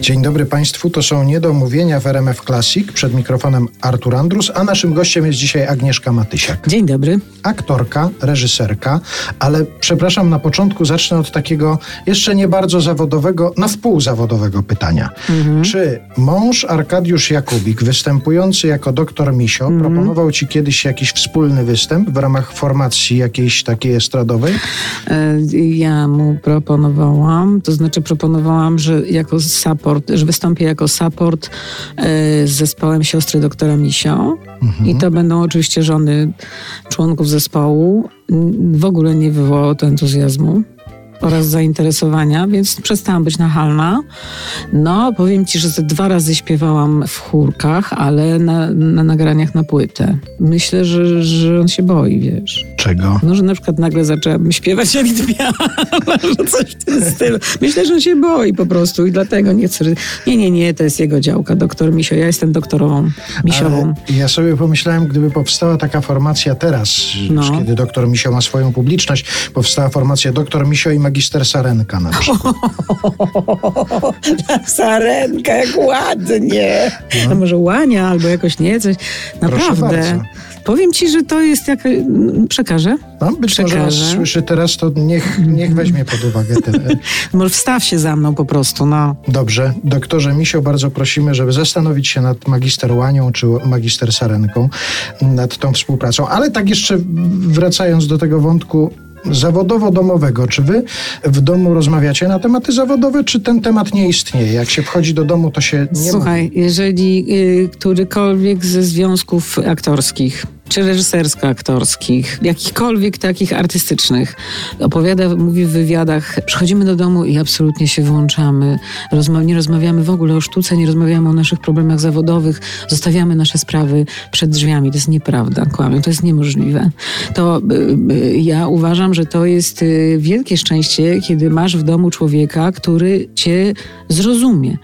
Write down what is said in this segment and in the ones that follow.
Dzień dobry Państwu, to są Niedomówienia w RMF Classic. Przed mikrofonem Artur Andrus, a naszym gościem jest dzisiaj Agnieszka Matysiak. Dzień dobry. Aktorka, reżyserka, ale przepraszam, na początku zacznę od takiego jeszcze nie bardzo zawodowego, na wpół zawodowego pytania. Mhm. Czy mąż Arkadiusz Jakubik, występujący jako doktor Misio, Mhm. proponował Ci kiedyś jakiś wspólny występ w ramach formacji jakiejś takiej estradowej? E, Ja mu proponowałam, to znaczy proponowałam, że jako support, że wystąpię jako support e, z zespołem siostry doktora Misio. I to będą oczywiście żony członków zespołu. W ogóle nie wywołało to entuzjazmu oraz zainteresowania, więc przestałam być nachalna. No, powiem ci, że ze dwa razy śpiewałam w chórkach, ale na, na nagraniach na płytę. Myślę, że, że on się boi, wiesz. Czego? No, że na przykład nagle zaczęłabym śpiewać jak że coś w tym stylu. Myślę, że on się boi po prostu i dlatego nie chce. Nie, nie, nie, to jest jego działka, doktor Misio. Ja jestem doktorową, misiową. Ale ja sobie pomyślałem, gdyby powstała taka formacja teraz, No. kiedy doktor Misio ma swoją publiczność, powstała formacja doktor Misio i magister Sarenka na przykład. Sarenka, jak ładnie. No. może łania albo jakoś nie, coś. Naprawdę. Powiem ci, że to jest jak... Przekażę? No, być może nas Przekażę. słyszy teraz, to niech, niech weźmie pod uwagę ten. Może wstaw się za mną po prostu, no. Dobrze. Doktorze Misio, bardzo prosimy, żeby zastanowić się nad magister Łanią czy magister Sarenką, nad tą współpracą. Ale tak jeszcze wracając do tego wątku zawodowo-domowego, czy wy w domu rozmawiacie na tematy zawodowe, czy ten temat nie istnieje? Jak się wchodzi do domu, to się nie Słuchaj, jeżeli y, którykolwiek ze związków aktorskich, czy reżysersko-aktorskich, jakichkolwiek takich artystycznych, opowiada, mówi w wywiadach, przychodzimy do domu i absolutnie się włączamy, Rozma- nie rozmawiamy w ogóle o sztuce, nie rozmawiamy o naszych problemach zawodowych, zostawiamy nasze sprawy przed drzwiami. To jest nieprawda, kłamią, to jest niemożliwe. To y, y, ja uważam, że to jest y, wielkie szczęście, kiedy masz w domu człowieka, który cię zrozumie,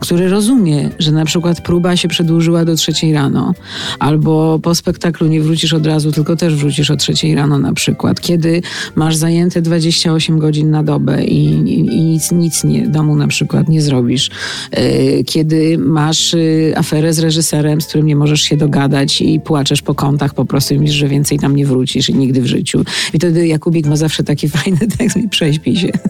który rozumie, że na przykład próba się przedłużyła do trzeciej rano, albo po spektaklu nie wrócisz od razu, tylko też wrócisz o trzeciej rano na przykład, kiedy masz zajęte 28 godzin na dobę i, i, nic, nic nie, domu na przykład nie zrobisz, yy, kiedy masz yy, aferę z reżyserem, z którym nie możesz się dogadać i płaczesz po kątach po prostu i mówisz, że więcej tam nie wrócisz i nigdy w życiu. I wtedy Jakubik ma zawsze taki fajny tekst i prześpi się.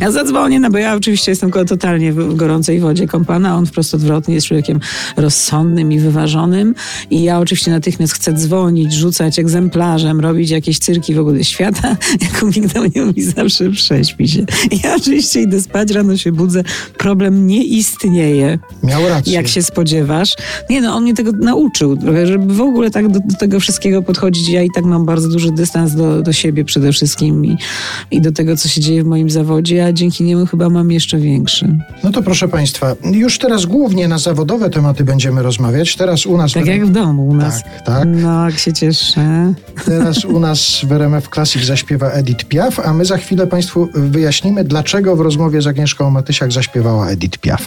Ja zadzwonię, no bo ja oczywiście jestem totalnie w gorącej wodzie kąpana, on wprost odwrotnie jest człowiekiem rozsądnym i wyważonym i ja oczywiście natychmiast chcę dzwonić, rzucać egzemplarzem, robić jakieś cyrki w ogóle świata. Jakubik do mnie mówi zawsze prześpi się. Ja oczywiście idę spać, rano się budzę, problem nie istnieje Miał rację. jak się spodziewasz. Nie no, on mnie tego nauczył, żeby w ogóle tak do, do tego wszystkiego podchodzić. Ja i tak mam bardzo duży dystans do, do siebie przede wszystkim i, i do tego, co się dzieje w moim zawodzie, a dzięki niemu chyba mam jeszcze większy. No to proszę Państwa, już teraz głównie na zawodowe tematy będziemy rozmawiać. Teraz u nas... Tak w- jak w domu u nas. Tak, tak. No, jak się cieszę. Teraz u nas w RMF Classic zaśpiewa Edith Piaf, a my za chwilę Państwu wyjaśnimy, dlaczego w rozmowie z Agnieszką Matysiak zaśpiewała Edith Piaf.